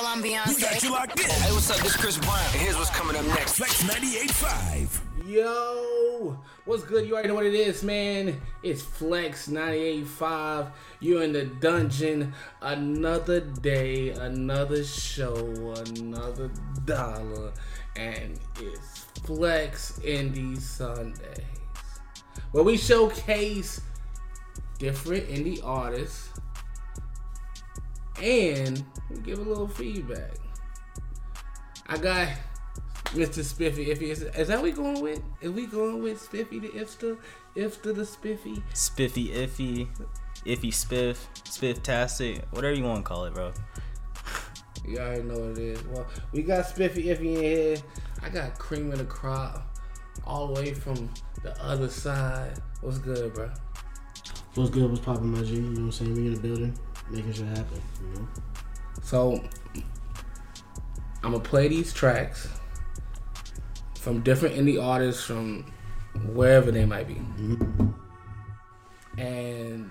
Y'all on We got you locked in. Hey, what's up? This Chris Brown. And here's what's coming up next. Flex 98.5. Yo, what's good? You already know what it is, man. It's Flex 98.5. You're in the dungeon. Another day, another show, another dollar. And it's Flex Indie Sundays. Where we showcase different indie artists and give a little feedback. I got Mr. Spiffy. If is, is that we going with? Is we going with Spiffy the Ifster? Ifster the Spiffy? Spiffy iffy, iffy spiff, spiff-tastic, whatever you want to call it, bro. You already know what it is. Well, we got Spiffy Iffy in here. I got cream in the crop all the way from the other side. What's good, bro? What's good? What's poppin', my G? You know what I'm saying? We in the building, making shit happen. You know. So I'm gonna play these tracks from different indie artists from wherever they might be, mm-hmm. and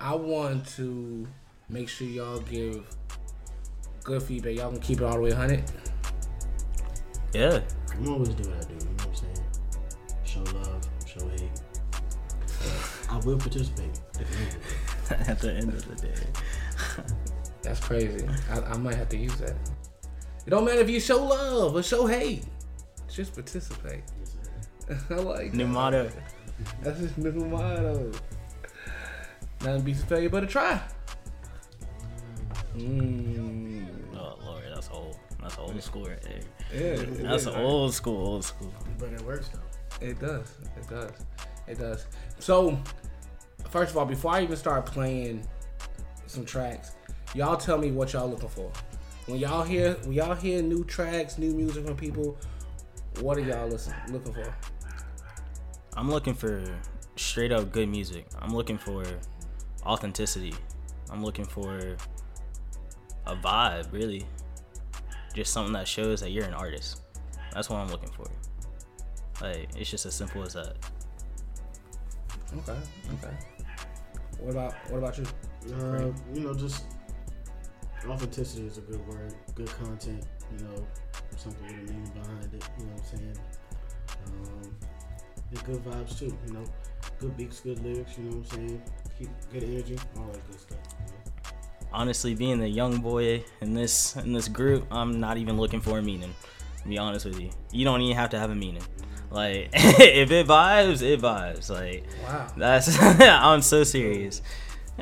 I want to make sure y'all give good feedback. Y'all can keep it all the way 100. Yeah. I'm always do what I do. You know what I'm saying? Show love, show hate. I will participate. If needed. At the end of the day. That's crazy. I, I might have to use that. It don't matter if you show love or show hate. Just participate. I like New that. motto. That's his new motto. Nothing beats a failure but a try. Mm. Oh lord, that's old. That's old school right there. Yeah, That's old school, old school. But it works though. It does. It does. It does. So, first of all, before I even start playing some tracks, y'all tell me what y'all looking for. When y'all hear when y'all hear new tracks, new music from people, what are y'all listen, looking for? I'm looking for straight up good music. I'm looking for authenticity. I'm looking for a vibe, really. Just something that shows that you're an artist. That's what I'm looking for. Like, it's just as simple as that. Okay. Okay. What about what about you? Uh, you know, just authenticity is a good word. Good content. You know, something with a meaning behind it. You know what I'm saying? Um, and good vibes too. You know, good beats, good lyrics. You know what I'm saying? Keep good energy, all that good stuff. You know? honestly being the young boy in this in this group i'm not even looking for a meaning to be honest with you you don't even have to have a meaning like if it vibes it vibes like Wow. that's i'm so serious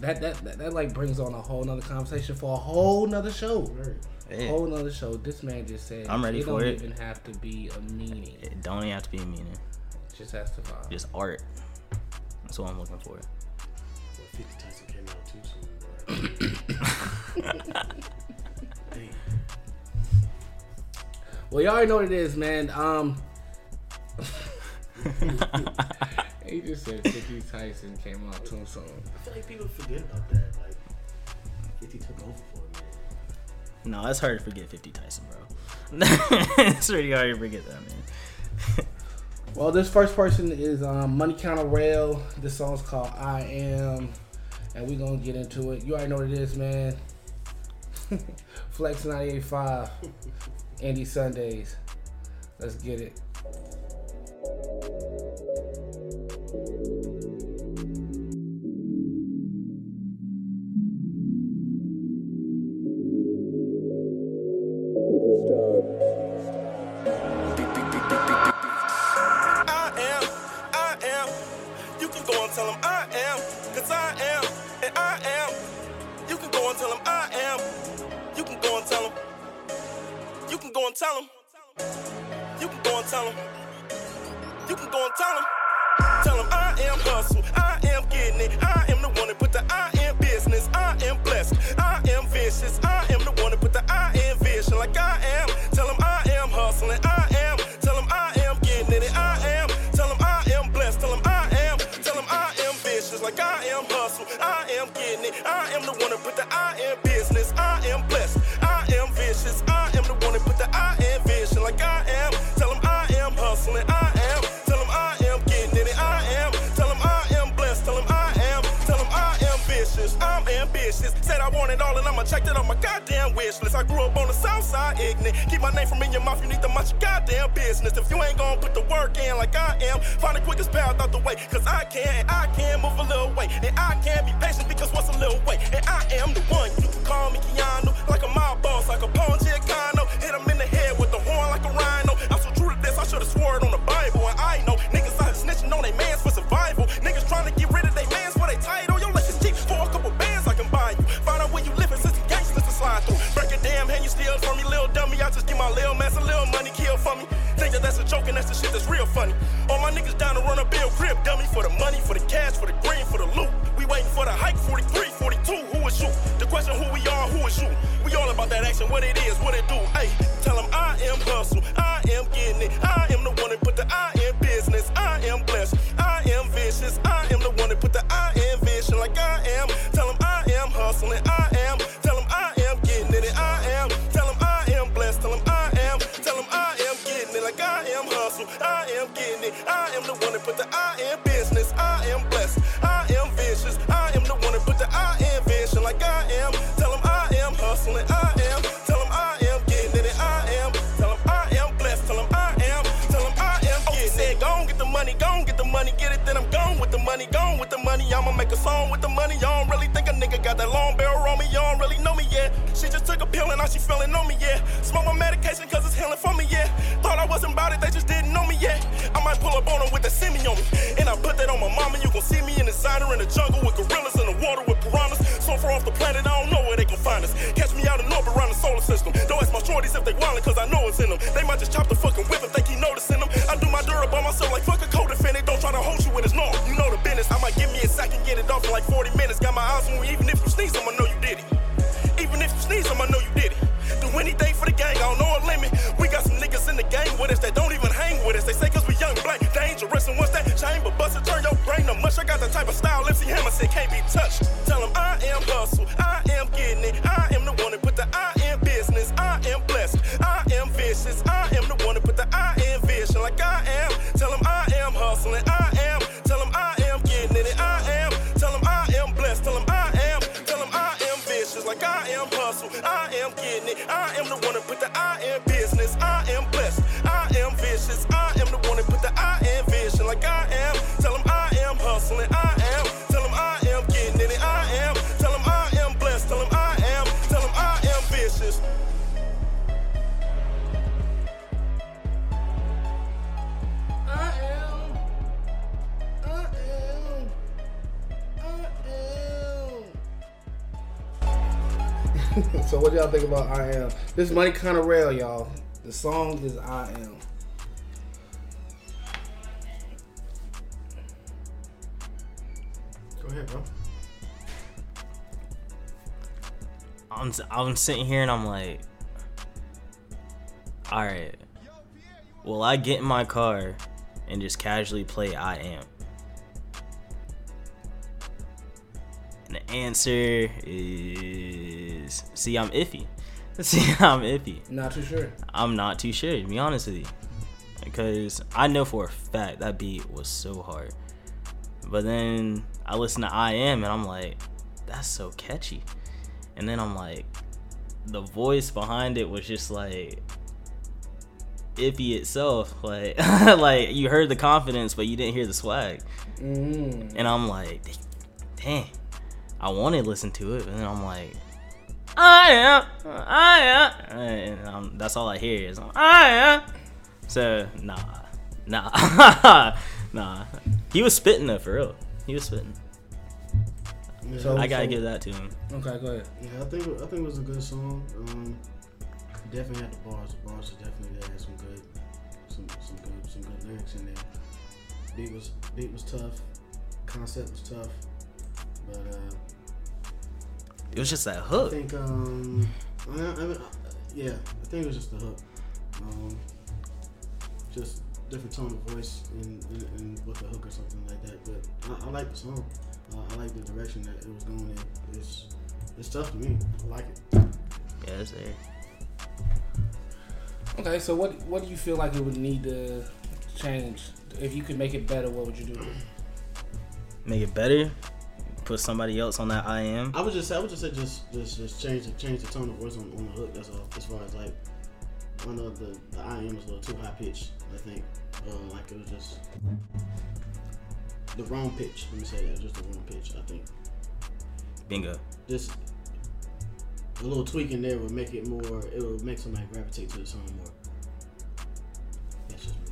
That, that that that like brings on a whole nother conversation for a whole nother show. A whole nother show. This man just said I'm ready it for don't it. even have to be a meaning. It it don't even have to be a meaning just has to vibe. just art that's what i'm looking for Well, 50 Tyson came out too soon, bro. Damn. Well, y'all already know what it is, man. Um, he just said 50 Tyson came out too soon. I feel like people forget about that. Like, 50 took over for a minute. no it's hard to forget 50 tyson bro it's really hard to forget that man Well, this first person is um, Money Counter Rail. This song's called I Am, and we gonna get into it. You already know what it is, man. Flex 98.5, Indie Sundays. Let's get it. I am business. I am blessed. I am vicious. I am the one that put the I am vision like I am. Tell them I am hustling. I am. Tell them I am getting it. I am. Tell them I am blessed. Tell them I am. Tell them I am vicious. I'm ambitious. Said I want it all and I'ma check it on my goddamn wish list. I grew up on the south side, ignorant. Keep my name from in your mouth, you need to mind your goddamn business. If you ain't gonna put the work in like I am, find the quickest path out the way. Cause I can and I can move a little way. And I can be patient because what's a little way? And am the one. The semi on me. And I put that on my mama. You gon' see me in designer in the jungle with gorillas in the water with piranhas. So far off the planet, I don't know where they can find us. Catch me out in orbit around the solar system. Don't ask my shorties if they wildin' cause I know it's in them. They might just chop am. I am. I am. I am. so what y'all think about I am? This money kind of real, y'all. The song is I am. Go ahead, bro. I'm I'm sitting here and I'm like, all right. Will I get in my car and just casually play I am? And the answer is see, I'm iffy. See, I'm iffy. Not too sure. I'm not too sure, to be honest with you. Because I know for a fact that beat was so hard. But then I listen to I Am and I'm like, that's so catchy. And then I'm like, the voice behind it was just like iffy itself. Like like you heard the confidence but you didn't hear the swag. Mm. And I'm like, dang, I want to listen to it, but then I'm like, I am, I am, and um, that's all I hear is I am. So nah, nah, nah. He was spitting though for real. He was spitting. Yeah, So- I gotta give that to him. Okay, go ahead. yeah, I think I think it was a good song. Um, definitely had the bars. The bars are definitely there. Had some good, some some good some good lyrics in there. Beat was beat was tough. Concept was tough. But uh, It was just that hook. I think um, I I mean, yeah, I think it was just the hook. Um, just different tone of voice and, and, and with the hook or something like that. But I, I like the song. Uh, I like the direction that it was going in. It's it's tough to me. I like it. Yeah, it's there. Okay, so what what do you feel like it would need to change? If you could make it better, what would you do? Make it better. put somebody else on that I am. I would just say, I would just say, just just just change the change the tone of voice on, on the hook. That's all. As far as like, I know the the I am was a little too high pitched. I think, uh, like it was just the wrong pitch. Let me say that, just the wrong pitch. I think Bingo. just a little tweak in there would make it more. It would make somebody gravitate to the song more. That's just me.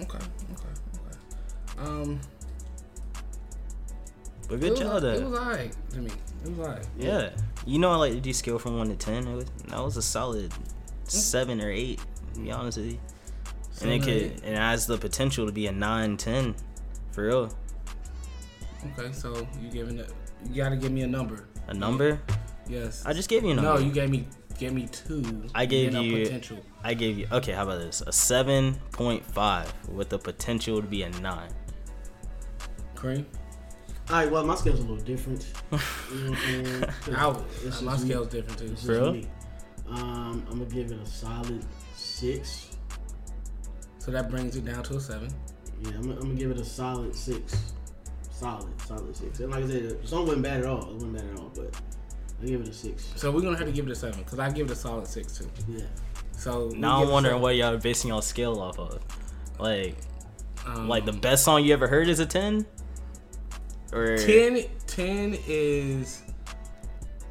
Okay, okay, okay. Um, But it good was, job it was alright to me. It was alright. Yeah. You know I like to do scale from one to ten. It was, that was a solid seven or eight, to be honest with you. And it could and it has the potential to be a nine, ten. For real. Okay, so you giving it? You gotta give me a number. A number? Yes. I just gave you a number. No, you gave me gave me two. I gave you- potential. I gave you okay, how about this? A seven point five with the potential to be a nine. Cream. All right. Well, my scale's a little different. You know what I'm saying? 'Cause Out. it's My just me. scale's different too. It's For real? me. Um, I'm gonna give it a solid six. So that brings it down to a seven. Yeah, I'm, I'm gonna give it a solid six. Solid, solid six. And like I said, the song wasn't bad at all. It wasn't bad at all, but I give it a six. So we're gonna have to give it a seven because I give it a solid six too. Yeah. So Now I'm wondering what y'all are basing y'all scale off of. Like Um, like the best song you ever heard is a ten? Or 10, 10 is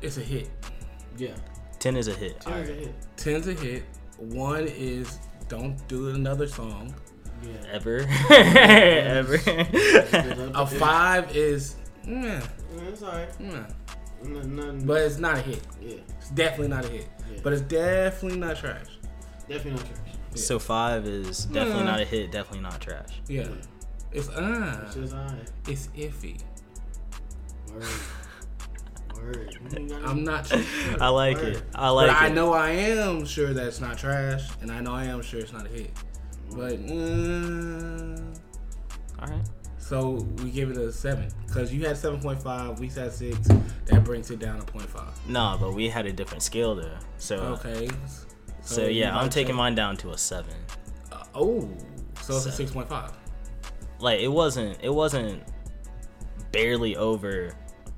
it's a hit. Yeah. 10 is a hit. Ten is a hit. 10's a hit. One is don't do another song. Yeah. Ever. Ever. A five is meh, Yeah, it's alright. meh. Nothing, nothing. but it's not a hit. yeah, It's definitely not a hit. Yeah. But it's definitely not trash. definitely not trash. so five is definitely Mm. not a hit, definitely not trash. Yeah. It's uh It's just alright. it's iffy. Word. Word. You ain't got I'm not sure. I like Word. it. I like but I know I am sure that's not trash, and I know I am sure it's not a hit. But uh, Alright. so we give it a seven because you had seven point five, we said six. That brings it down to 0.5. No, but we had a different scale there. So Okay. so you yeah, I'm taking take- mine down to a seven. Uh, oh, so it's a six point five. Like it wasn't it wasn't barely over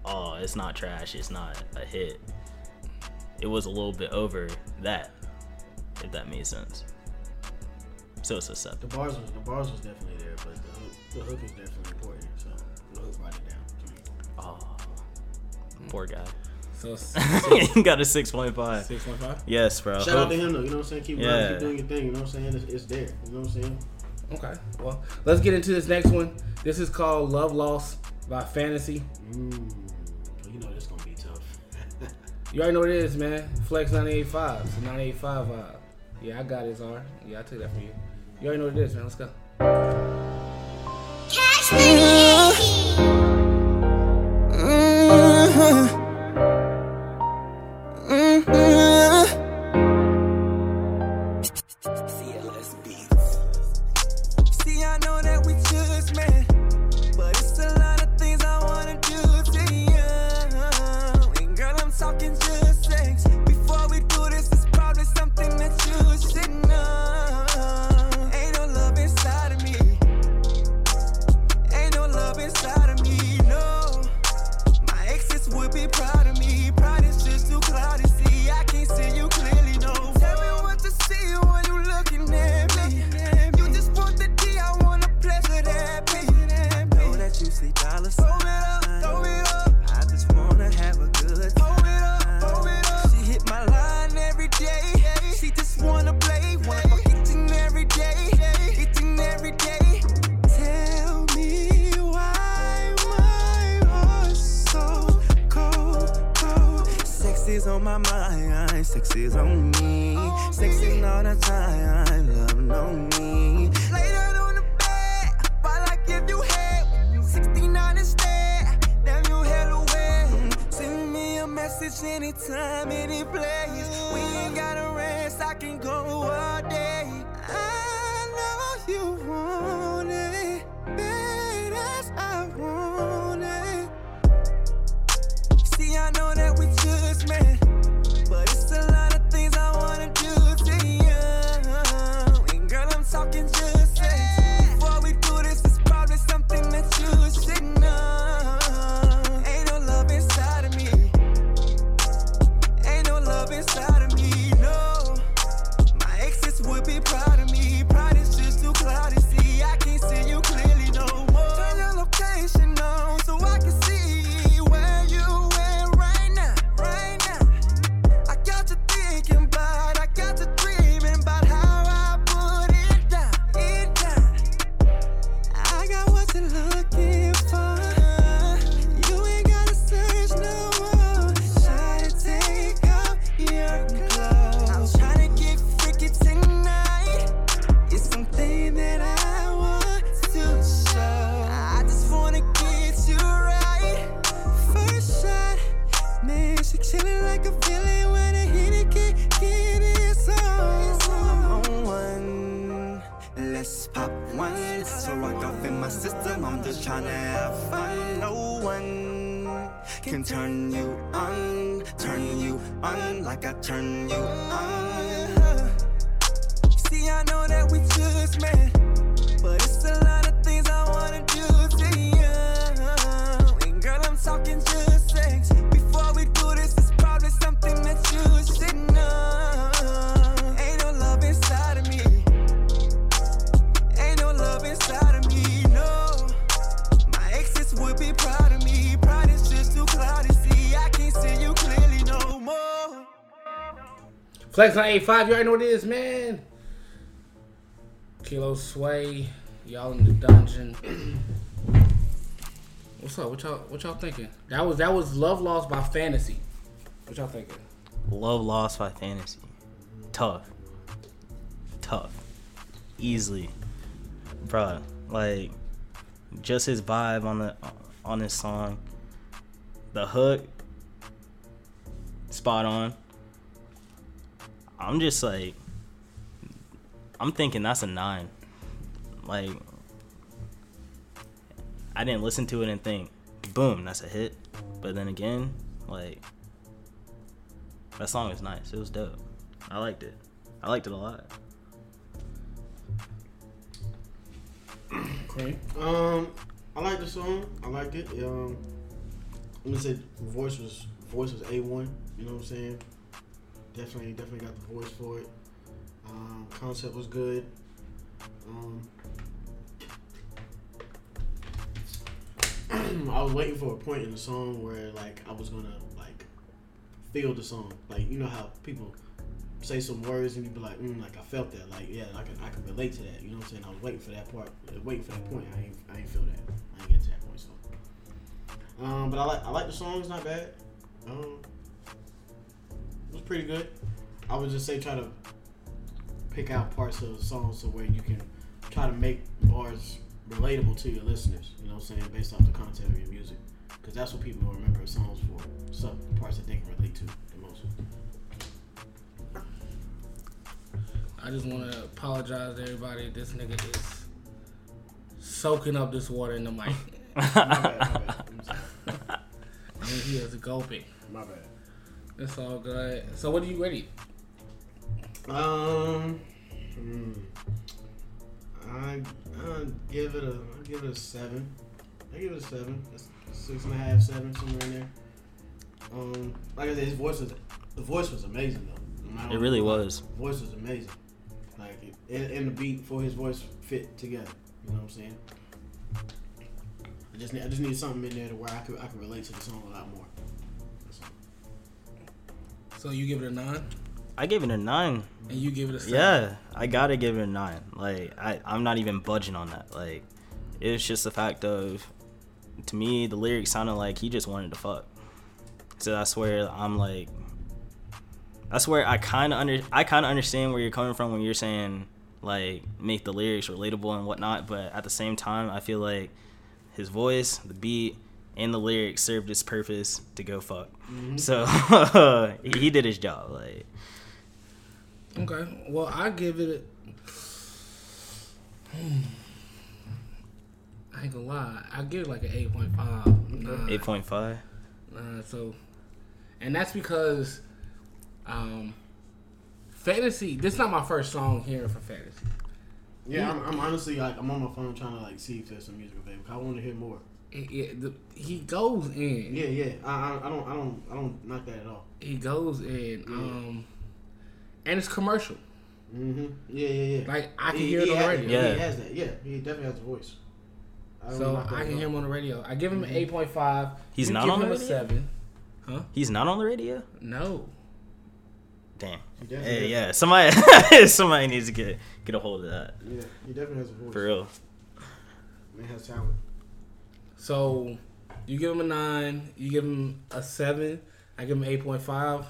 oh, it's not trash, it's not a hit. It was a little bit over that, if that makes sense. So it's a seven. The bars was the bars was definitely there, but the hook, the hook is definitely important. So the hook brought it down. to me. Oh, poor guy. So s- he got a six point five. six point five. Yes, bro. Shout out to him though. You know what I'm saying? Keep Yeah. running, keep doing your thing. You know what I'm saying? It's, it's there. You know what I'm saying? Okay. Well, let's get into this next one. This is called "Love Lost" by Fantasy. Mm. Well, you know this gonna be tough. You already know what it is, man. Flex 98.5. It's a 98.5 vibe. Yeah, I got his Czar. Yeah, I took that from you. You already know what it is, man. Tryna have fun. No one can turn you on, turn you on like I turn you on. See, I know that we just met, Flex on A5, you already know what it is, man. Kilo Sway, y'all in the dungeon. What's up? What y'all what y'all thinking? That was that was Love Lost by Fantasy. What y'all thinking? Love Lost by Fantasy. Tough. Tough. Easily. Bruh, like just his vibe on the on this song. The hook spot on. I'm just like I'm thinking that's a 9. Like I didn't listen to it and think, boom, that's a hit. But then again, like that song was nice. It was dope. I liked it. I liked it a lot. Cream. Um, I like the song. I like it. Um, I'm gonna say voice was voice was a one. You know what I'm saying? Definitely, definitely got the voice for it. Um, concept was good. Um, I was waiting for a point in the song where like I was gonna like feel the song. Like you know how people say some words and you be like, mm, like I felt that. Like yeah, I can I can relate to that. You know what I'm saying? I was waiting for that part, waiting for that point. I ain't I ain't feel that. I ain't get to that point. So, um, but I like I like the song. It's not bad. Um, it was pretty good. I would just say try to pick out parts of the song so where you can try to make bars relatable to your listeners. You know what I'm saying? Based off the content of your music, because that's what people remember songs for. Some parts that they can relate to the most. I just want to apologize to everybody. This nigga is soaking up this water in the mic. My bad. My bad. I'm sorry. and he is gulping. My bad. It's all good. So what are you ready? Um, hmm. I I give it a I give it a seven. I give it a seven. It's six and a half, seven, somewhere in there. Um, like I said, his voice was the voice was amazing though. It really was. The voice was amazing. Like it, and, and the beat for his voice fit together. You know what I'm saying? I just need, I just need something in there to where I could I could relate to the song a lot more. So you give it a nine, I gave it a nine. and you give it a seven. Yeah, I gotta give it a nine. Like I, I'm not even budging on that. Like it's just the fact of, to me, the lyrics sounded like he just wanted to fuck. So that's where I'm like, that's where I kind of under, I kind of understand where you're coming from when you're saying like make the lyrics relatable and whatnot. But at the same time, I feel like his voice, the beat, and the lyrics served its purpose to go fuck. So he, he did his job. Like. Okay. Well, I give it. A, I ain't gonna lie. I give it like an eight point five. Nine. Eight point five. Uh, so, and that's because, um, fantasy. This is not my first song hearing for fantasy. Yeah, I'm, I'm honestly like I'm on my phone trying to like see if there's some music available. I want to hear more. It, it, the, he goes in. Yeah, yeah. I, I, I don't, I don't, I don't knock that at all. He goes in. Um, and it's commercial. Mm-hmm. Yeah, yeah, yeah. Like I can He- hear it he on the has- radio. Yeah. He has that. Yeah, he definitely has a voice. I So I can hear him on the radio. I give him an eight point five. He's You not give on the him a radio? seven. He's not on the radio. No. Damn. He Hey, has- yeah. Somebody, somebody needs to get get a hold of that Yeah, he definitely has a voice. for real. Man has talent. So you give him a nine. You give him a seven. I give him eight point five.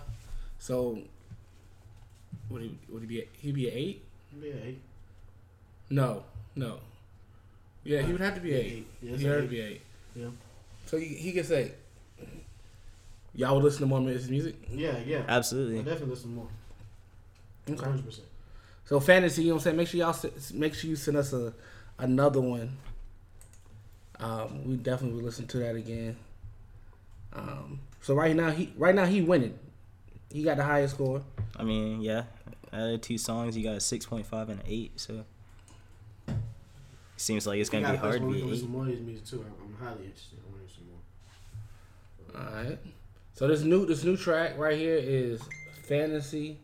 So would he would he be? A, he'd be an eight? Yeah, eight. No, no. Yeah, he would have to be eight. Eight. Yeah, he it's would have to be eight. Yeah. So he, he gets eight. Y'all would listen to more of his music. Yeah, yeah. I Absolutely. definitely listen more. Okay. 100%. So fantasy, you know what I'm saying? Make sure y'all make sure you send us a another one. Um, we definitely will listen to that again. Um, so right now he right now he winning. He got the highest score. I mean, yeah. Out of two songs, you got a six point five and an eight. So seems like it's gonna be hard to listen beat to some more of his music too. I'm, I'm highly interested. I want to hear some more. All right. So this new this new track right here is fantasy.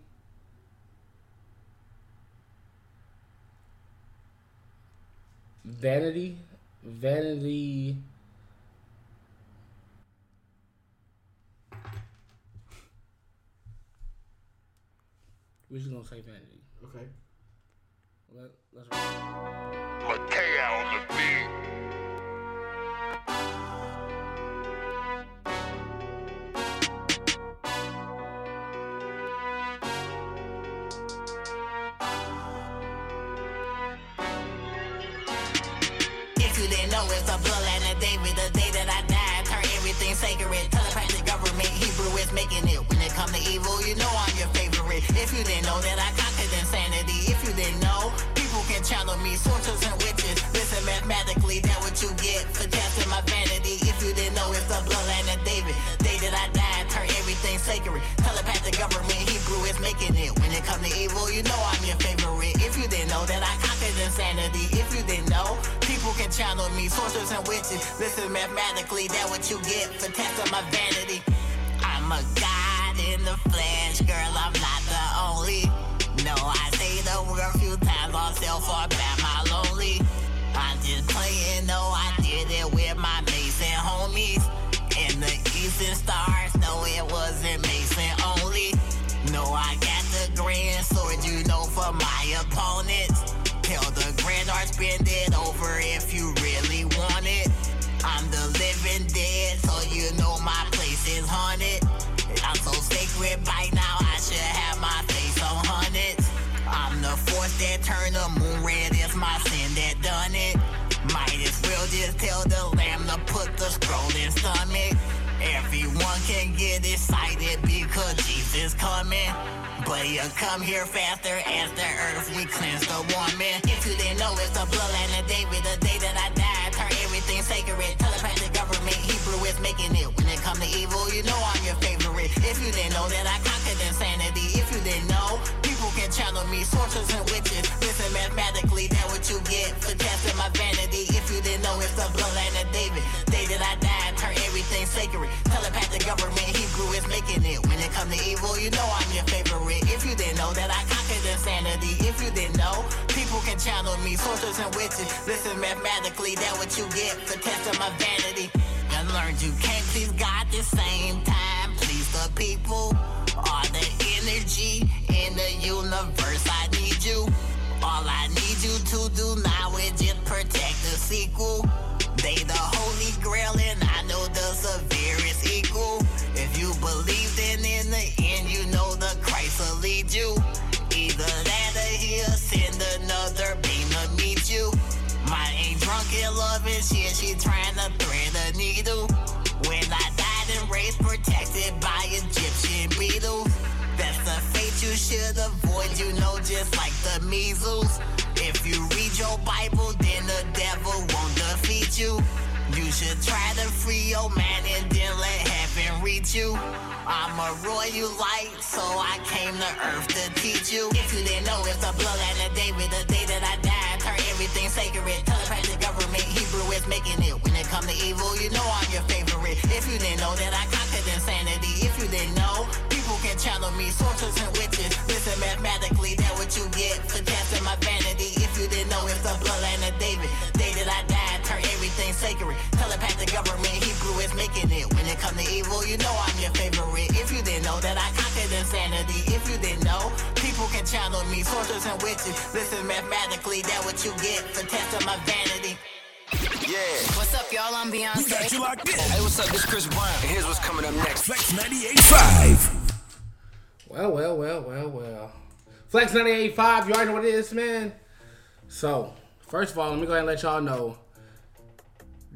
Vanity, vanity. We're just gonna say vanity. Okay. Let, let's roll. Makaya on the beat. Come to evil, you know I'm your favorite. If you didn't know that I conquered insanity. If you didn't know, people can channel me, sorcerers and witches. Listen mathematically, that what you get for testing my vanity. If you didn't know, it's the bloodline of David. Day that I died, turn everything sacred. Telepathic government, Hebrew is making it. When it come to evil, you know I'm your favorite. If you didn't know that I conquered insanity. If you didn't know, people can channel me, sorcerers and witches. Listen mathematically, that what you get for testing my vanity. I'm a god in the flesh, girl, I'm not the only. No, I say the word a few times myself or about my lonely. I'm just playing, no, I did it with my mates and homies. And the Eastern Stars, tell the lamb to put the scroll in stomach. Everyone can get excited because Jesus coming. But you come here faster as the earth we cleanse the woman. If you didn't know, it's the bloodline of David. The day that I died, turn everything sacred. Telepathic government, Hebrew is making it. When it come to evil, you know I'm your favorite. If you didn't know that I conquered insanity. If you didn't know, people can channel me, sorcerers and witches. Listen mathematically, that what you it evil, you know I'm your favorite. If you didn't know that I conquered insanity. If you didn't know, people can channel me, sorcerers and witches. Listen mathematically, that what you get for testing my vanity. And learned you can't please God the same time, please the people. All the energy in the universe, I need you. All I need you to do now is just protect the sequel. And shit, she trying to thread a needle. When I died and raised protected by Egyptian beetles. That's the fate you should avoid, you know, just like the measles. If you read your Bible, then the devil won't defeat you. You should try to free your man and then let heaven reach you. I'm a royal light, so I came to earth to teach you. If you didn't know, it's the bloodline of David. The day that I died, turn everything sacred. Is making it. When it come to evil, you know I'm your favorite. If you didn't know that I conquered insanity. If you didn't know, people can channel me, sorcerers and witches. Listen mathematically, that what you get for testing my vanity. If you didn't know, it's the bloodline of David. Day that I died, turn everything sacred. Telepathic government, Hebrew is making it. When it come to evil, you know I'm your favorite. If you didn't know that I conquered insanity. If you didn't know, people can channel me, sorcerers and witches. Listen mathematically, that what you get for testing my vanity. Yeah. What's up, y'all? I'm Beyonce. We got you locked in. Hey, what's up? This Chris Brown. And here's what's coming up next. Flex 98.5. Well, well, well, well, well. Flex 98.5, you already know what it is, man. So, first of all, let me go ahead and let y'all know.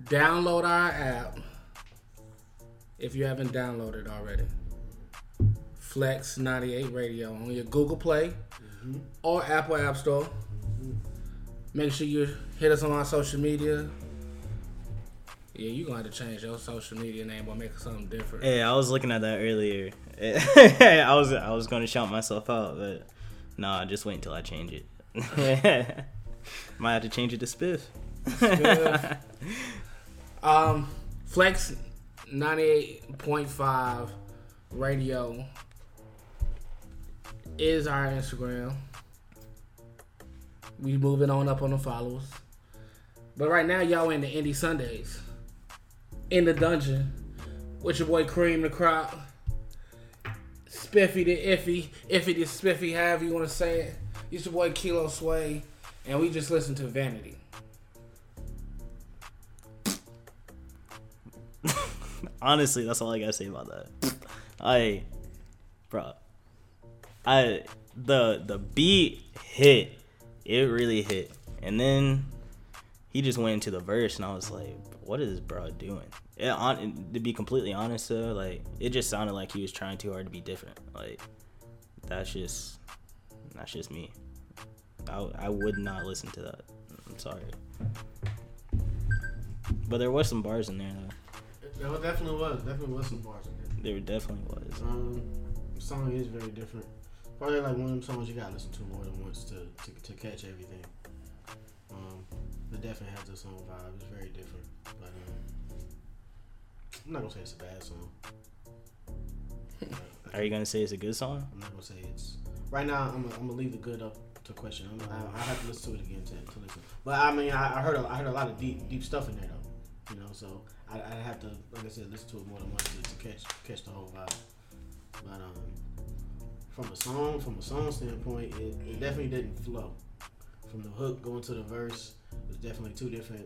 Download our app. if you haven't downloaded already. Flex 98 Radio on your Google Play mm-hmm. or Apple App Store. Make sure you hit us on our social media. Yeah, you gonna have to change your social media name or make something different. Yeah, I was looking at that earlier. I was I was gonna shout myself out, but nah, I just wait until I change it. Might have to change it to Spiff. Good. um, Flex 98.5 Radio is our Instagram. We moving on up on the followers. But right now, y'all in the Indie Sundays. In the dungeon. With your boy Cream the Crop. Spiffy the Iffy. Iffy the Spiffy, however you want to say it. It's your boy Kilo Sway. And we just listen to Vanity. Honestly, that's all I gotta say about that. I, bro, I the the beat hit, it really hit, and then he just went into the verse, and I was like, what is this bro doing? Yeah, on, to be completely honest, though, like it just sounded like he was trying too hard to be different. Like that's just that's just me. I I would not listen to that. I'm sorry. But there was some bars in there though. It definitely was. Definitely was some bars in there. There definitely was. Um, the song is very different. Probably like one of them songs you gotta listen to more than once to to, to catch everything. It definitely has its own vibe. It's very different, but um, I'm not gonna say it's a bad song. Are you gonna say it's a good song? I'm not gonna say it's right now. I'm gonna, I'm gonna leave the good up to question. I'm gonna, I, I have to listen to it again to, to listen. But I mean, I, I heard a, I heard a lot of deep deep stuff in there though. You know, so I, I have to like I said listen to it more than once to, to catch catch the whole vibe. But um, from a song from a song standpoint, it, it definitely didn't flow. From the hook going to the verse, it was definitely two different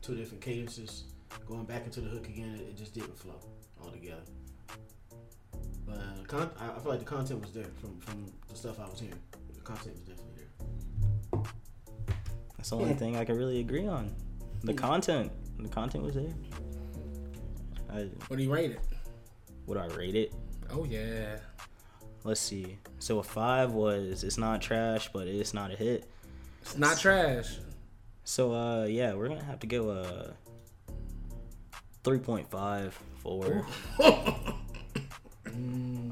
two different cadences. Going back into the hook again, it, it just didn't flow altogether. But uh, con- I, I feel like the content was there from, from the stuff I was hearing. The content was definitely there. That's the only thing I can really agree on. The content, the content was there. I, What do you rate it? would I rate it? Oh yeah. Let's see. So a five was it's not trash, but it's not a hit. It's not trash. So uh, yeah, we're gonna have to go a three point five four.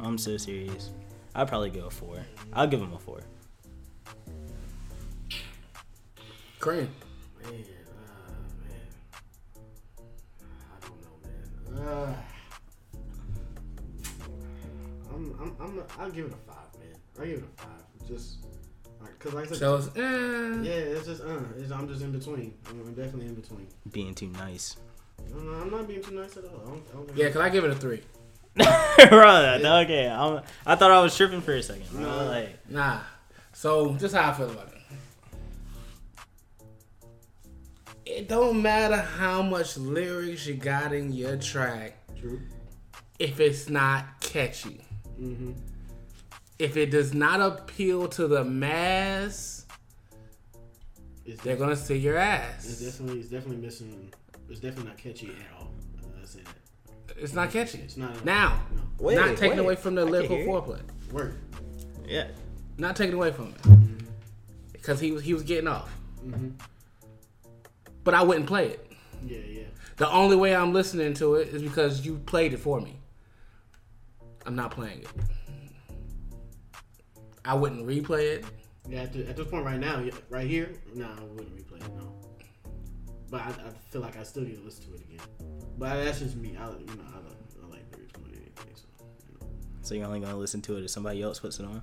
I'm so serious. I'd probably go a four. I'll give him a four. Cream. Man, uh, man. I don't know, man. Uh, I'm, I'm, I'm, I'll give it a five, man. I'll give it a five. Just, like, cause like I said, So it's eh. yeah, it's just, uh, it's, I'm just in between. I'm, I'm definitely in between. Being too nice. No, no, I'm not being too nice at all. I don't, I don't Yeah, cause I give it a three. Bro, okay. I'm, I thought I was tripping for a second. Nah. Like, Nah. So just how I feel about it. It don't matter how much lyrics you got in your track True. if it's not catchy. Mm-hmm. If it does not appeal to the mass, It's, they're gonna see your ass. it's ass. definitely, it's definitely missing. It's definitely not catchy at all. Uh, I say that. It's not catchy. It's not. Now, No. Wait, not taking wait. away from the I lyrical foreplay. Word. yeah. Not taking away from it. Because he was he was getting off. Mhm. But I wouldn't play it. Yeah, yeah. The only way I'm listening to it is because you played it for me. I'm not playing it. I wouldn't replay it. Yeah, at, the, at this point right now, right here, no, I wouldn't replay it, no. But I, I feel like I still need to listen to it again. But that's just me. I, you know, I, like- I like lyrics more than anything. So, you know. So you're only gonna listen to it if somebody else puts it on?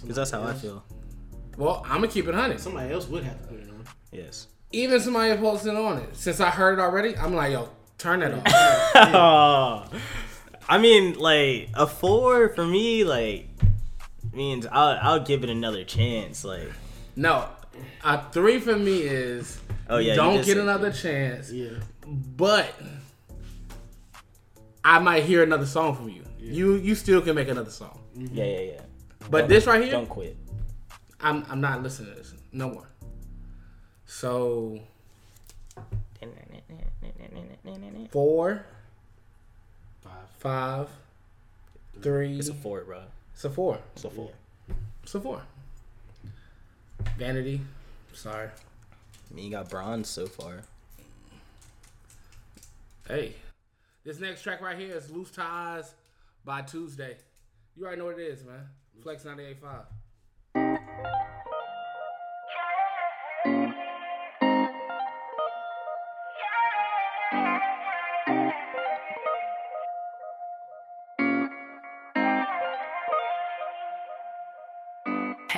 Because that's how I feel. Well, I'm gonna keep it honest. Somebody else would have to put it on. Yes. Even somebody posting on it. Since I heard it already, I'm like, yo, turn that off. Oh, I mean, like a four for me, like means I'll I'll give it another chance. Like, No, a three for me is Oh, yeah, don't get say another chance. Yeah. But I might hear another song from you. You you still can make another song. Mm-hmm. yeah, yeah, yeah. But Don't- this right here, don't quit. I'm I'm not listening to this no more. So four, Five, three. It's a four, bro. It's a four. It's a four. It's a four. Vanity. Sorry. I mean, you got bronze so far. Hey, this next track right here is "Loose Ties" by Tuesday. You already know what it is, man. Flex 98.5.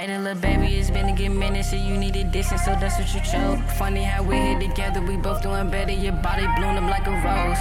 Hey, little baby, it's been a good minute, so you needed distance, so that's what you chose. Funny how we're here together, we both doing better. Your body bloomed up like a rose.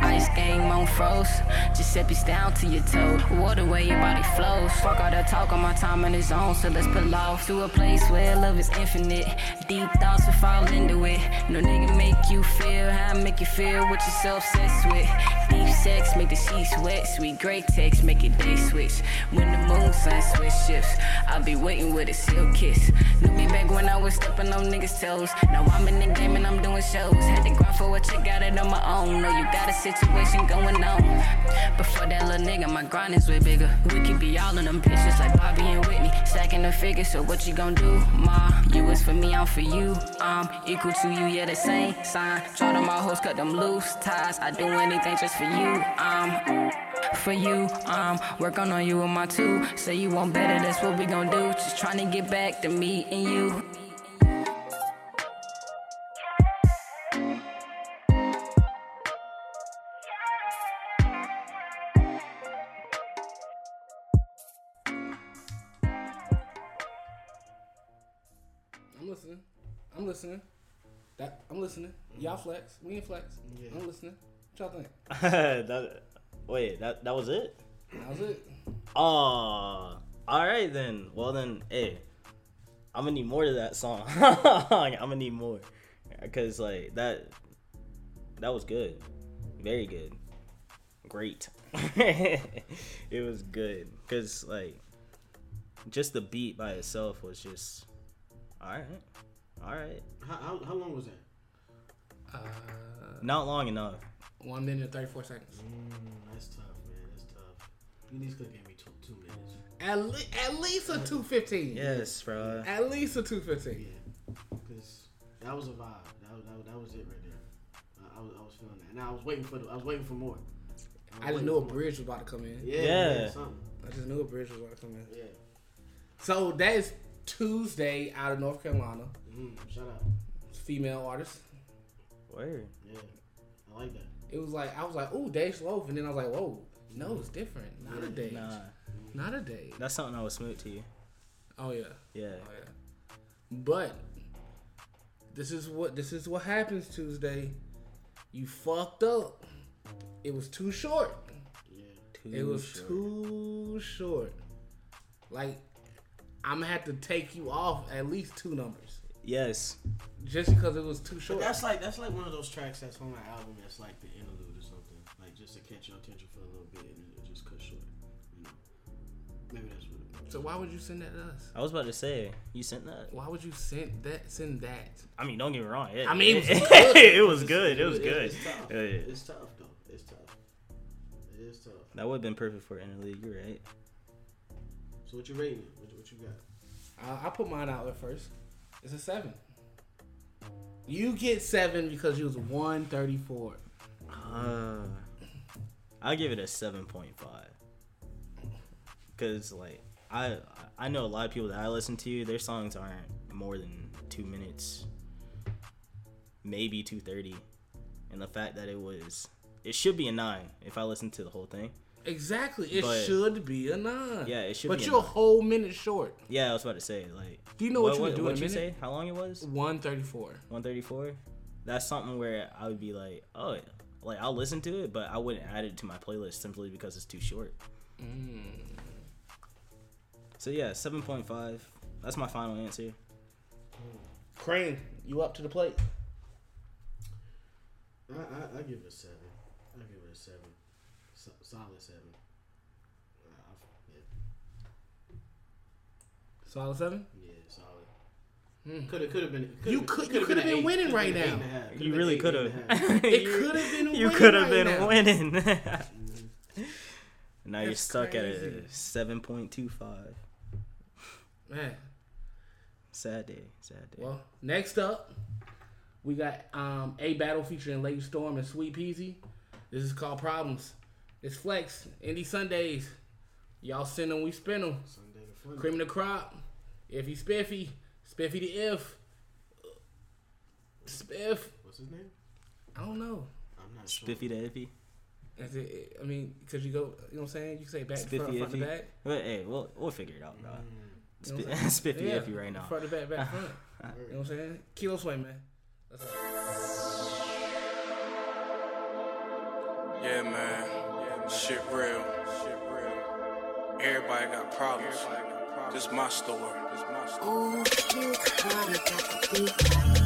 Ice game on froze. Giuseppe's down to your toe. Water where your body flows. Fuck all that talk on my time in the zone, so let's pull off to a place where love is infinite. Deep thoughts will fall into it. No nigga make you feel how I make you feel what you're so obsessed with. Deep sex make the sheets wet. Sweet great text make it day switch. When the moon sun switch shifts, I'll be waiting with a silk kiss. Knew me back when I was stepping on niggas' toes. Now I'm in the game and I'm doing shows. Had to grind for what you got it on my own. Know you got a situation going on. Before that little nigga, my grind is way bigger. We could be all in them pictures like Bobby and Whitney. Stacking the figures, so what you gon' do? Ma, you is for me, I'm for you. I'm equal to you, yeah, the same sign. Try them all hoes, cut them loose ties. I do anything just for you. I'm for you. Um, working on you with my two. Say you want better, that's what we gon' do. Just trying to get back to me and you. I'm listening. I'm listening. That I'm listening. Y'all flex. We ain't flex. Yeah. I'm listening. What y'all think? that, wait, that that was it? That was it. Oh, all right then. Well then, hey, I'm gonna need more to that song. I'm gonna need more, cause like that, that was good, very good, great. it was good, cause like, just the beat by itself was just, all right, all right, How, how, how long was that? Uh, not long enough. One minute and 34 seconds. Mm, that's tough, man. That's tough. You need to give me two, two minutes. At, le- at least a 215. Yes, bro. At least a 215. Yeah, because that was a vibe. That was, that, that was it right there. I, I, was, I was feeling that. And I was waiting for the, I was waiting for more. was I just waiting knew a bridge was about to come in. Yeah, Yeah. yeah, something. I just knew a bridge was about to come in. Yeah. So that is Tuesday out of North Carolina. Mm, shout out. Female artist. Word. Yeah, I like that. It was like I was like, ooh, Dej Loaf, and then I was like, whoa, no, it's different. Not a Dej. Nah, Not a Dej. that's something I would smooth to you. Oh yeah. Yeah. Oh yeah. But this is what this is what happens Tuesday. You fucked up. It was too short. Yeah. too It was short. too short. Like I'm gonna have to take you off at least two numbers Yes. just because it was too But short. that's like that's like one of those tracks that's on my album that's like the interlude or something, like just to catch your attention for a little bit and it just cut short. You know, maybe that's what. It, So why would you send that to us? I was about to say, you sent that. Why would you send that? Send that. I mean, don't get me wrong. Yeah, I mean, it was it, good. was good. It was good. It's tough. Yeah, yeah. It's tough though. It's tough. It is tough. That would have been perfect for interlude. You're right. So what you rating? What, what you got? I, I put mine out there first. It's a seven. You get seven because you was one thirty four. Uh, I'll give it a seven point five. Cause like I I know a lot of people that I listen to, their songs aren't more than two minutes, maybe two thirty, and the fact that it was, it should be a nine if I listen to the whole thing. Exactly. It But- should be a nine. Yeah, it should But be a you're a nine. whole minute short. Yeah, I was about to say like. Do you know what you would do in a What'd you minute? say? How long it was? One thirty four. 134 that's something where i would be like oh yeah. like i'll listen to it but i wouldn't add it to my playlist simply because it's too short Mm. so yeah 7.5 that's my final answer Crane, you up to the plate? I, I I give it a seven solid seven. Yeah. Solid seven. Yeah, solid. Hmm. Could have, could have been. Could've, you could, you could have been, been winning right now. You really could have. it could have been. You could have been winning. Now That's you're stuck crazy. at a seven point two five. Man, sad day, sad day. Well, next up, we got um, a battle featuring Lady Storm and Sweet Peasy. This is called Problems. It's flex. Indie Sundays, y'all send them, we spin them. Sunday to Sunday. Cream the crop. Iffy Spiffy. Spiffy the If. Spiff. What's his name? I don't know. I'm not sure. Spiffy the Iffy. Is it, I mean, because you go, you know what I'm saying? You say back Spiffy, front, front to back. But hey, we'll, we'll figure it out, bro. Mm. Sp- Spiffy yeah. Iffy right now. Front to back, back front. you know what I'm saying? Kilo swing, man. That's all. Yeah, man. Shit real. Shit real. Everybody got problems. Everybody got problems. This my story. This my story. Ooh,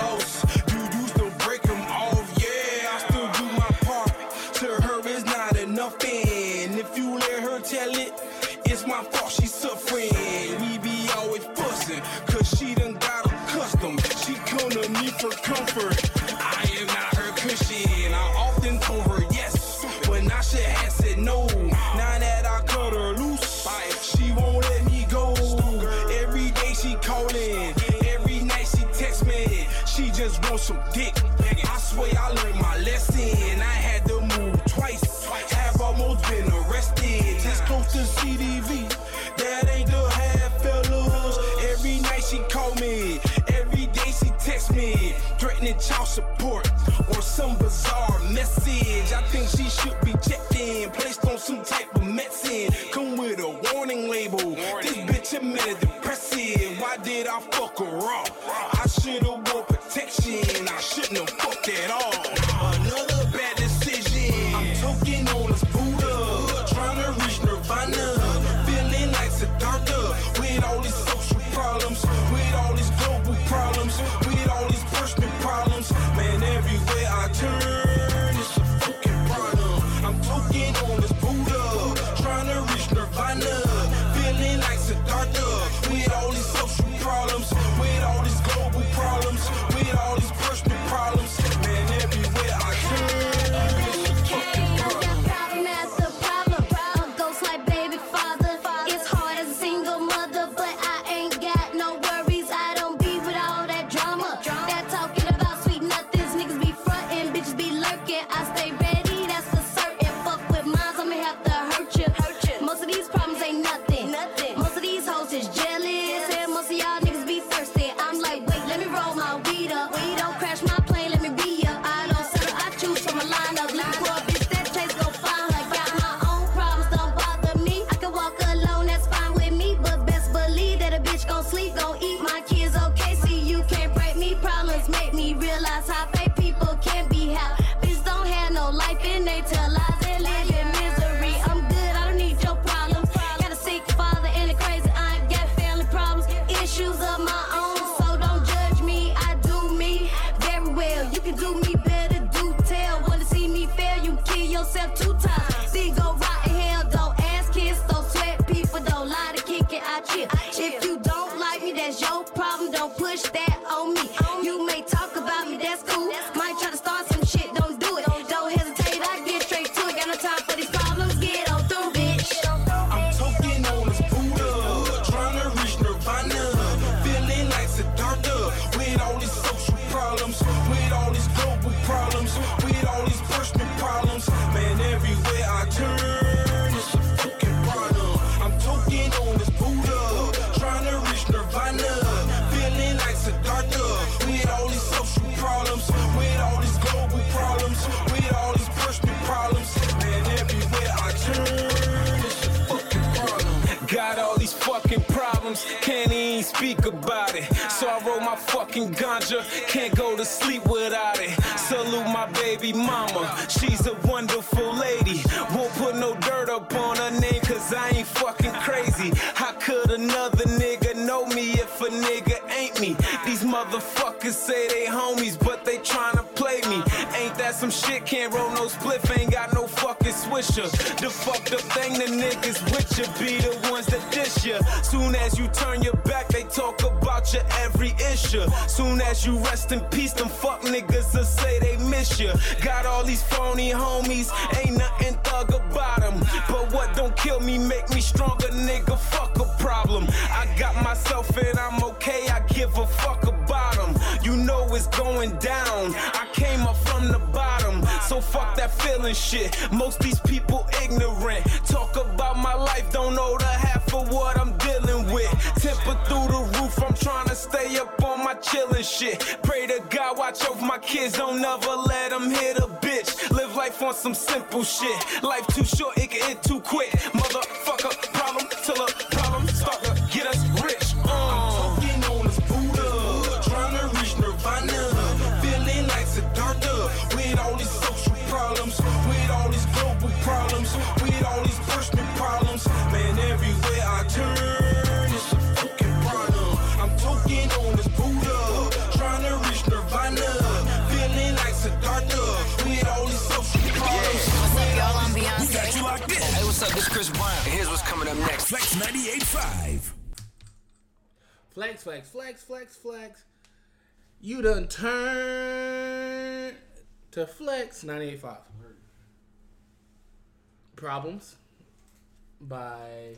lost. December can't even speak about it. So I roll my fucking ganja, can't go to sleep without it. Salute my baby mama, she's a wonderful lady. Won't put no dirt up on her name, cause I ain't fucking crazy. How could another nigga know me if a nigga ain't me? These motherfuckers say they homies, but they tryna play me. Ain't that some shit? Can't roll no spliff, ain't The fucked up thing, the niggas with you be the ones that dish you. Soon as you turn your back, they talk about your every issue. Soon as you rest in peace, them fuck niggas will say they miss you. Got all these phony homies, ain't nothing thug about them. But what don't kill me, make me stronger, nigga. Fuck a problem. I got myself and I'm okay, I give a fuck about them. You know it's going down. I came up from the bottom, so fuck that feeling shit. Most these people ignorant. Talk about my life, don't know the half of what I'm dealing with. Temper through the roof, I'm trying to stay up on my chillin' shit. Pray to God, watch over my kids, don't never let them hit a bitch. Live life on some simple shit. Life too short, it can end too quick. Motherfucker, what's up? This is Chris Brown. And here's what's coming up next. Flex 98.5. Flex, flex, flex, flex, flex. You done turn to Flex 98.5. Problems by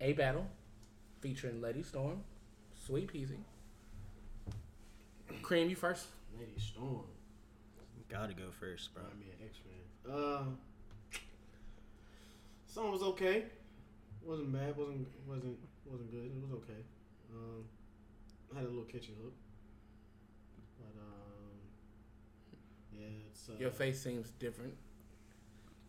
A Battle featuring Lady Storm, Sweet Peasy. Cream, you first. Lady Storm. Gotta go first, bro. I mean, X Men. Uh, song was okay. wasn't bad. wasn't wasn't wasn't good. It was okay. Um, had a little catchy hook, but um, yeah, it's uh, Your face seems different.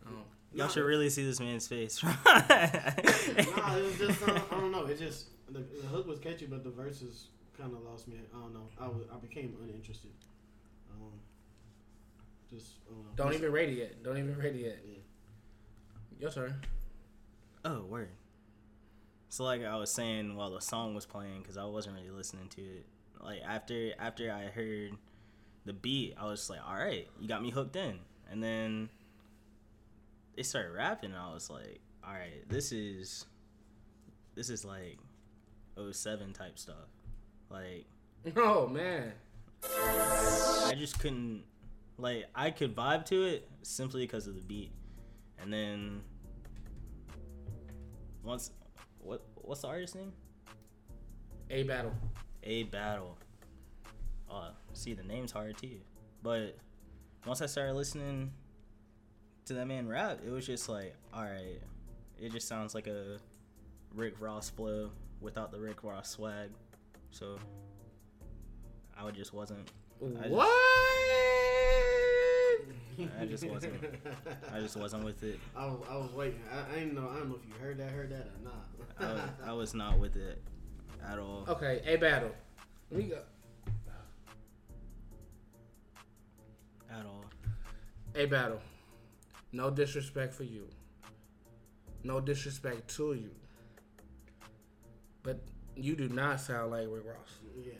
Oh. Y'all should really see this man's face. nah, it was just uh, I don't know. It just the, the hook was catchy, but the verses kind of lost me. I don't know. I was I became uninterested. Um, just I don't know. Don't even rate it yet. Don't even rate it yet. Yeah. Your turn. Oh, word. So like I was saying while the song was playing, because I wasn't really listening to it. Like after after I heard the beat, I was like, all right, you got me hooked in. And then they started rapping, and I was like, all right, this is this is like 07 type stuff. Like Oh man. I just couldn't like I could vibe to it simply because of the beat, and then once what what's the artist name? A Battle. A Battle. Uh, see the name's hard too, but once I started listening to that man rap, it was just like, all right, it just sounds like a Rick Ross flow without the Rick Ross swag, so I would just wasn't. I just- What? I just wasn't. I just wasn't with it. I was, I was waiting. I, I didn't know. I don't know if you heard that, heard that or not. I was, I was not with it at all. Okay, A Battle. We go. At all. A Battle. No disrespect for you. No disrespect to you. But you do not sound like Rick Ross. yeah.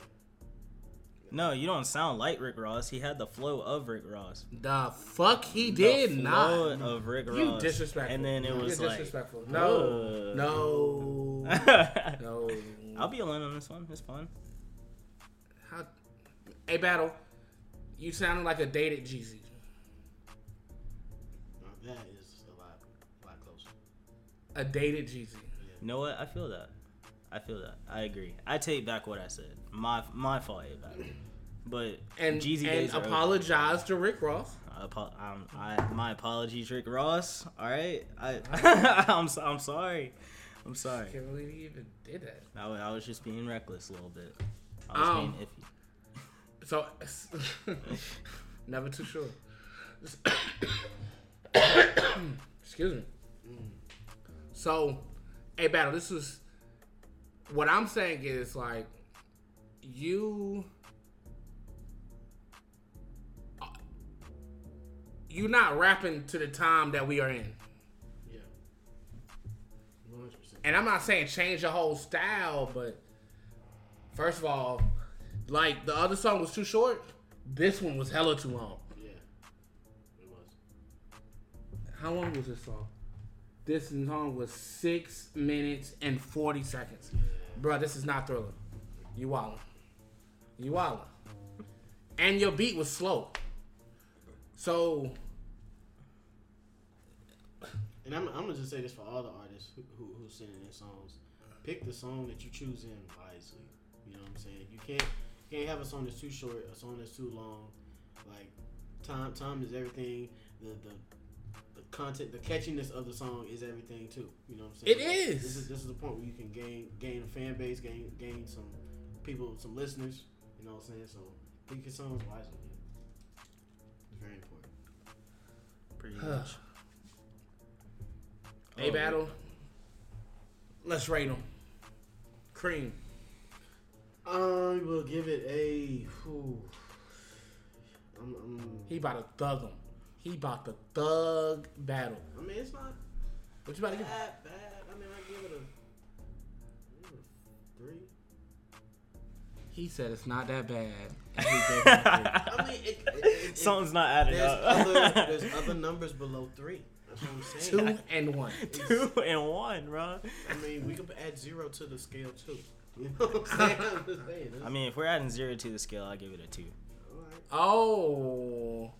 No, you don't sound like Rick Ross. He had the flow of Rick Ross. The fuck he The did flow not. of Rick Ross. You Ross. disrespectful. And then it You're was like, disrespectful. No, uh, no, no. I'll be alone on this one. It's fun. How? A Battle. You sounded like a dated Jeezy. That is a lot, lot closer. A dated Jeezy. You know what? I feel that. I feel that. I agree. I take back what I said. My my fault, A Battle. But And, Jeezy and days over. apologize to Rick Ross. I, apo- um, I my apologies, Rick Ross. All right, I I'm so- I'm sorry. I'm sorry. Can't believe he even did that. I, I was just being reckless a little bit. I was Um, being iffy. So, never too sure. Excuse me. So, A Battle, this was what I'm saying is like you you're not rapping to the time that we are in. Yeah. 100%. And I'm not saying change your whole style, but first of all, like the other song was too short. This one was hella too long. Yeah. It was. How long was this song? This song was six minutes and forty seconds. Bro, this is not thriller. You wildin'. You wildin'. And your beat was slow. So And I'm, I'm gonna just say this for all the artists who, who, who sending in songs. Pick the song that you choose in wisely. You know what I'm saying? You can't you can't have a song that's too short, a song that's too long. Like time time is everything. The the the content, the catchiness of the song is everything too. You know what I'm saying? It is. This is this is the point where you can gain gain a fan base, gain gain some people, some listeners. You know what I'm saying? So pick your songs wisely. Man. It's very important. Pretty much. A oh, battle. Let's rate them. Cream. I will give it a. Whew, I'm, I'm, He about to thug him. He about to thug battle. I mean, it's not What you about to give? that bad. I mean, I give it a, give it a three. He said it's not that bad. And he gave him a I mean, it, it, it, it, Something's not adding there's up. other there's other numbers below three. That's what I'm saying. Two and one. Two and one, bro. I mean, we can add zero to the scale too. You know what I'm saying? I'm saying. I mean, if we're adding zero to the scale, I give it a two. Alright. Oh.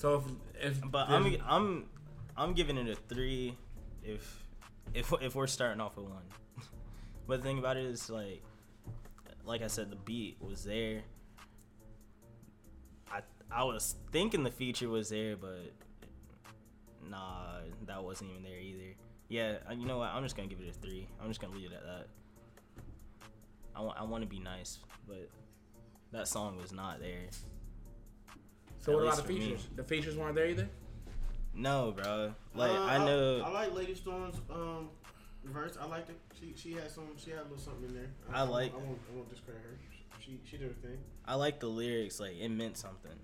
So if, if But I'm I'm I'm giving it a three if if if we're starting off with one. but the thing about it is like like I said, the beat was there. I I was thinking the feature was there, but nah, that wasn't even there either. Yeah, uh, you know what? I'm just gonna give it a three. I'm just gonna leave it at that. I want I want to be nice, but that song was not there. So at what about the for me. features? The features weren't there either. No, bro. Like Uh, I know. I, like Lady Storm's um, verse. I like it. She she had some. She had a little something in there. I like- I won't, I won't discredit her. She she did her thing. I like the lyrics, like it meant something.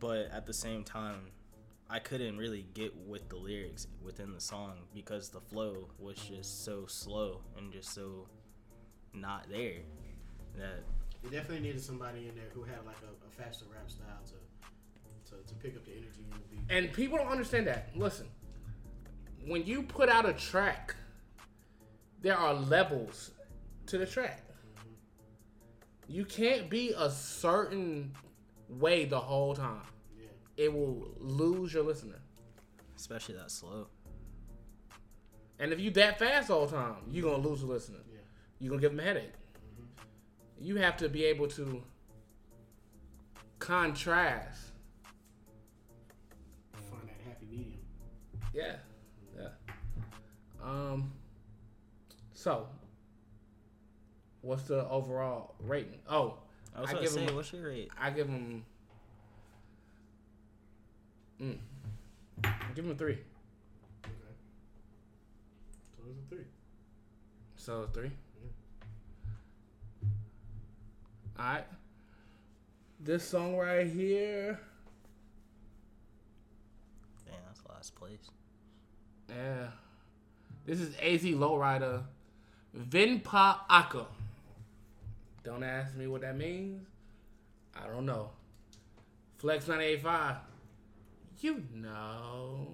But at the same time, I couldn't really get with the lyrics within the song because the flow was just so slow and just so not there. That They definitely needed somebody in there who had like a, a faster rap style to, to to pick up the energy and the beat. And people don't understand that. Listen, when you put out a track, there are levels to the track. Mm-hmm. You can't be a certain way the whole time. Yeah. It will lose your listener. especially that slow. And if you that fast all the time, you're gonna lose a listener. Yeah. You're gonna give them a headache. Mm-hmm. You have to be able to contrast. Yeah. Yeah. Um so what's the overall rating? Oh, I was I about give to say, him- what's your rate? I give him mm, I give him a three. Okay. So it's a three. So three. Alright. This song right here. Damn, that's last place. Yeah. This is AZ Lowrider Vinpa Aka. Don't ask me what that means. I don't know. Flex 985. You know.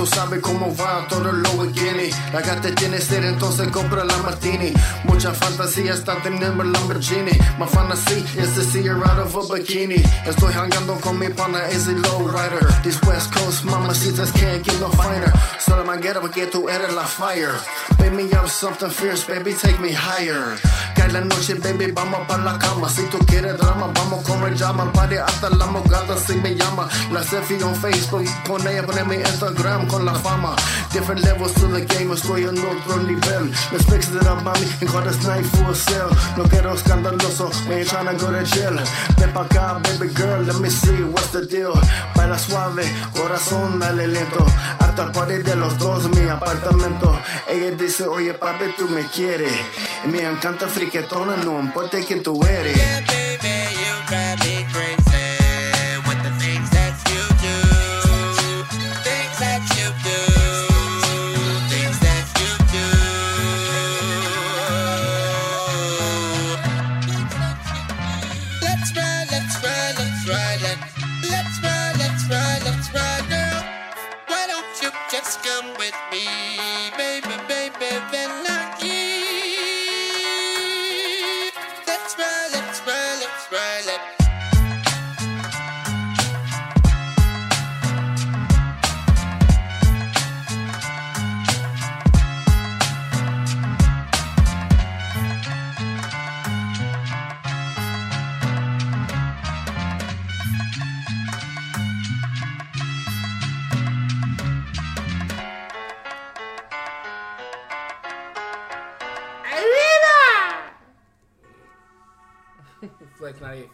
Tú sabes cómo va todo lo bikini. La gata tiene sed, entonces compra la martini. Mucha fantasía está teniendo el Lamborghini. My fantasy is to see her out of a bikini. Estoy hangando con mi pana, es Easy Lowrider. These West Coast mamacitas can't get no finer. Solo manguera porque tú eres la fire. Baby, me up something fierce, baby, take me higher. Cae la noche, baby, vamos pa' la cama. Si tú quieres drama, vamos con llama. Party hasta la mogada si me llama. La selfie on Facebook, con ella poner mi Instagram con la fama. Different levels to the game, estoy en otro nivel. Let's mix it up, mami, and call this night full sale. No quiero escandaloso, we ain't tryna go to jail. Ven pa' acá, baby girl, let me see what's the deal. Baila suave, corazón, dale lento. Hasta el party de los dos, mi apartamento. Ella dice, oye papi, tú me quieres. Me encanta friquetona, no importa quién tú eres.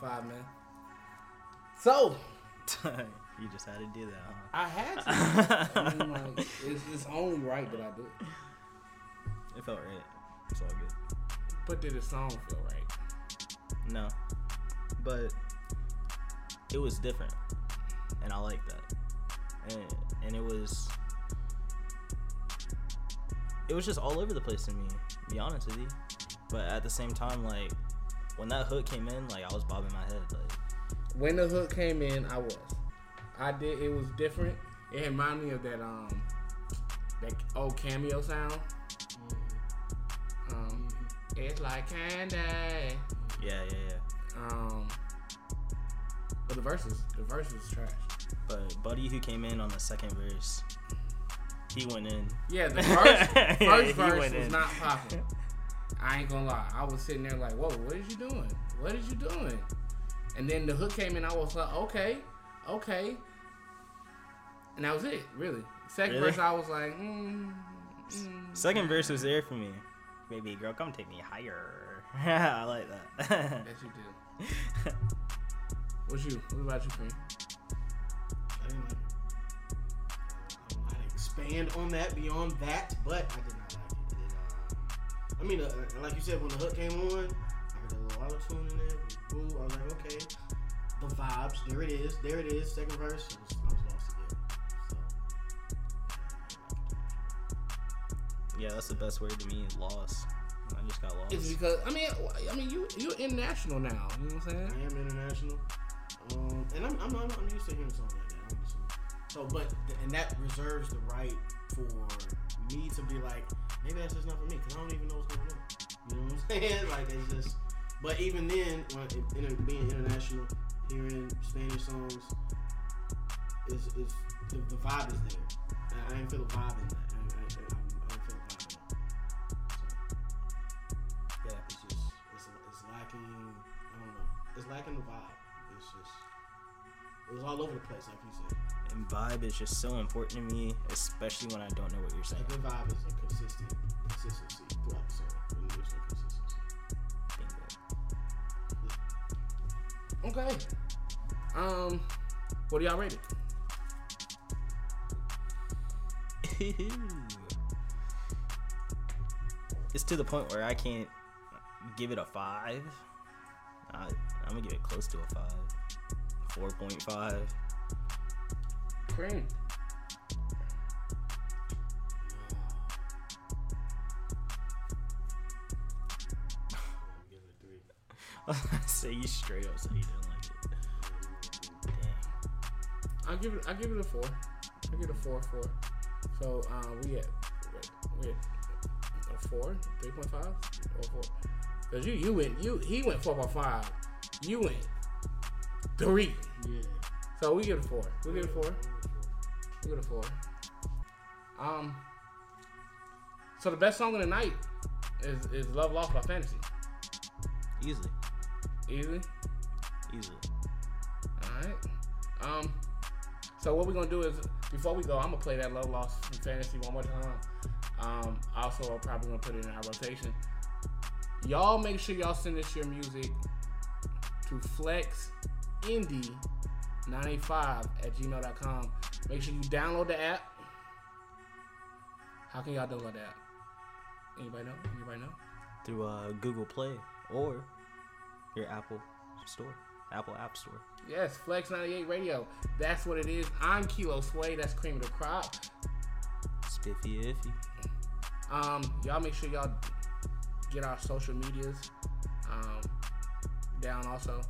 98.5, man. So, you just had to do that, huh? I had to. I mean, like, it's, it's only right that I do it. It felt right. It's all good. But did the song feel right? No. But it was different. And I like that. And and it was it was just all over the place to me, to be honest with you. But at the same time, like when that hook came in, like I was bobbing my head, like When the hook came in, I was. I did. It was different. It reminded me of that um that old cameo sound. Um, it's like candy. yeah, yeah, yeah. Um, but the verses, the verses was trash. But Buddy who came in on the second verse, he went in. Yeah, the first, first he verse went was in. not popping. I ain't gonna lie. I was sitting there like, whoa, what is you doing? What is you doing? And then the hook came in. I was like, okay, okay. And that was it, really. Second Really? verse, I was like, mm, Second verse was there for me. Baby girl, come take me higher. I like that. that you do. What's you? What about you, Cream? I didn't like. I don't to expand on that beyond that, but I did not I mean, uh, like you said, when the hook came on, I heard a little auto tune in there. Boo, I was like, okay, the vibes. There it is. There it is. Second verse. I was, I was lost again. Yeah, that's the best word to me. Lost. I just got lost. It's because I mean, I mean, you you're international now. You know what I'm saying? I am international, um, and I'm, I'm, I'm, I'm used to hearing songs like So, but and that reserves the right for me to be like, maybe that's just not for me because I don't even know what's going on. You know what I'm saying? like it's just. But even then, when it, being international, hearing Spanish songs is is the, the vibe is there. And I ain't feel the vibe in that. I, I, I, I feel the vibe. Yeah. It's just it's lacking. I don't know. It's lacking the vibe. It's just it was all over the place, like you said. And vibe is just so important to me, especially when I don't know what you're A saying. good vibe is a consistent consistency throughout the song. And there's no consistency. Okay. Um, what do y'all rate it? it's to the point where I can't give it a five. I, I'm gonna give it close to a five. Four point five. Cream. say you straight up say you didn't like it. I'll give it. I give it a four. I give it a four. Four. So um, we at we at a four, three point five, or four. Cause you you went you he went four point five. You went three. Yeah. So we give it a four. We give it a four. We give it a four. Um. So the best song of the night is is Love Lost by Fantasy. Easily. Easily. Easily. All right. Um. So what we're gonna do is before we go, I'm gonna play that Love Lost from Fantasy one more time. Um. Also, I'm probably gonna put it in our rotation. Y'all make sure y'all send us your music to Flex Indie 985 at gmail.com. Make sure you download the app. How can y'all download the app? Anybody know? Anybody know? Through uh, Google Play or your Apple Store, Apple App Store. Yes, Flex 98 Radio. That's what it is. I'm Kilo Sway. That's Cream of the Crop. Spiffy iffy. Um, y'all make sure y'all get our social medias um, down also,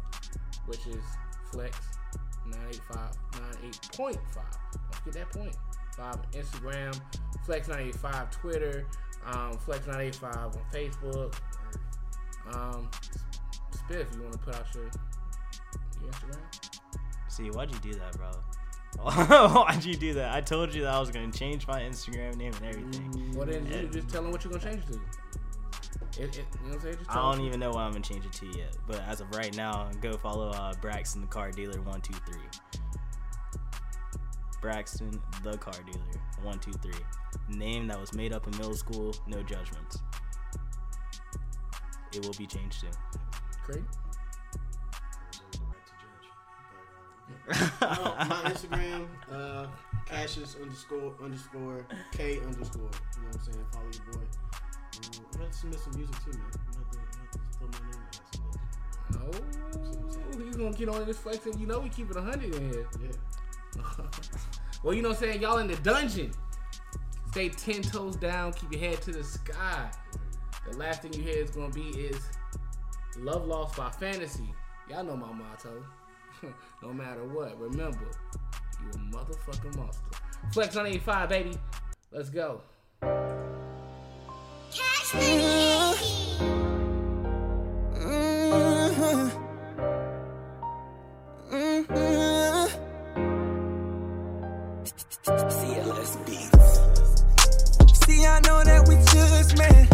which is Flex 985 98.5. Don't forget that point. Five on Instagram, Flex 985 Twitter, um, Flex 985 on Facebook. Um, Spiff, you want to put out your, your Instagram? See, why'd you do that, bro? why'd you do that? I told you that I was gonna change my Instagram name and everything. Well, then Yeah. you just tell them what you're going to change to. It, it, you know what I'm saying? I don't them. even know what I'm gonna change it to yet, but as of right now, go follow uh, Braxton the Car Dealer one two three. Braxton the Car Dealer one two three. Name that was made up in middle school. No judgments. It will be changed soon. Great. uh, my Instagram, uh, Cassius underscore underscore K underscore. You know what I'm saying? Follow your boy. Um, I'm gonna submit some music too, man. I'm gonna have to, I'm gonna have to throw my name in. Oh, he's gonna get on this flex, and you know we keep it hundred in here. Yeah. well, you know what I'm saying? Y'all in the dungeon. Stay ten toes down. Keep your head to the sky. The last thing you hear is gonna be is "Love Lost" by Fantasy. Y'all know my motto. no matter what, remember you a motherfucking monster. Flex 985, baby. Let's go. See, I know that we just met,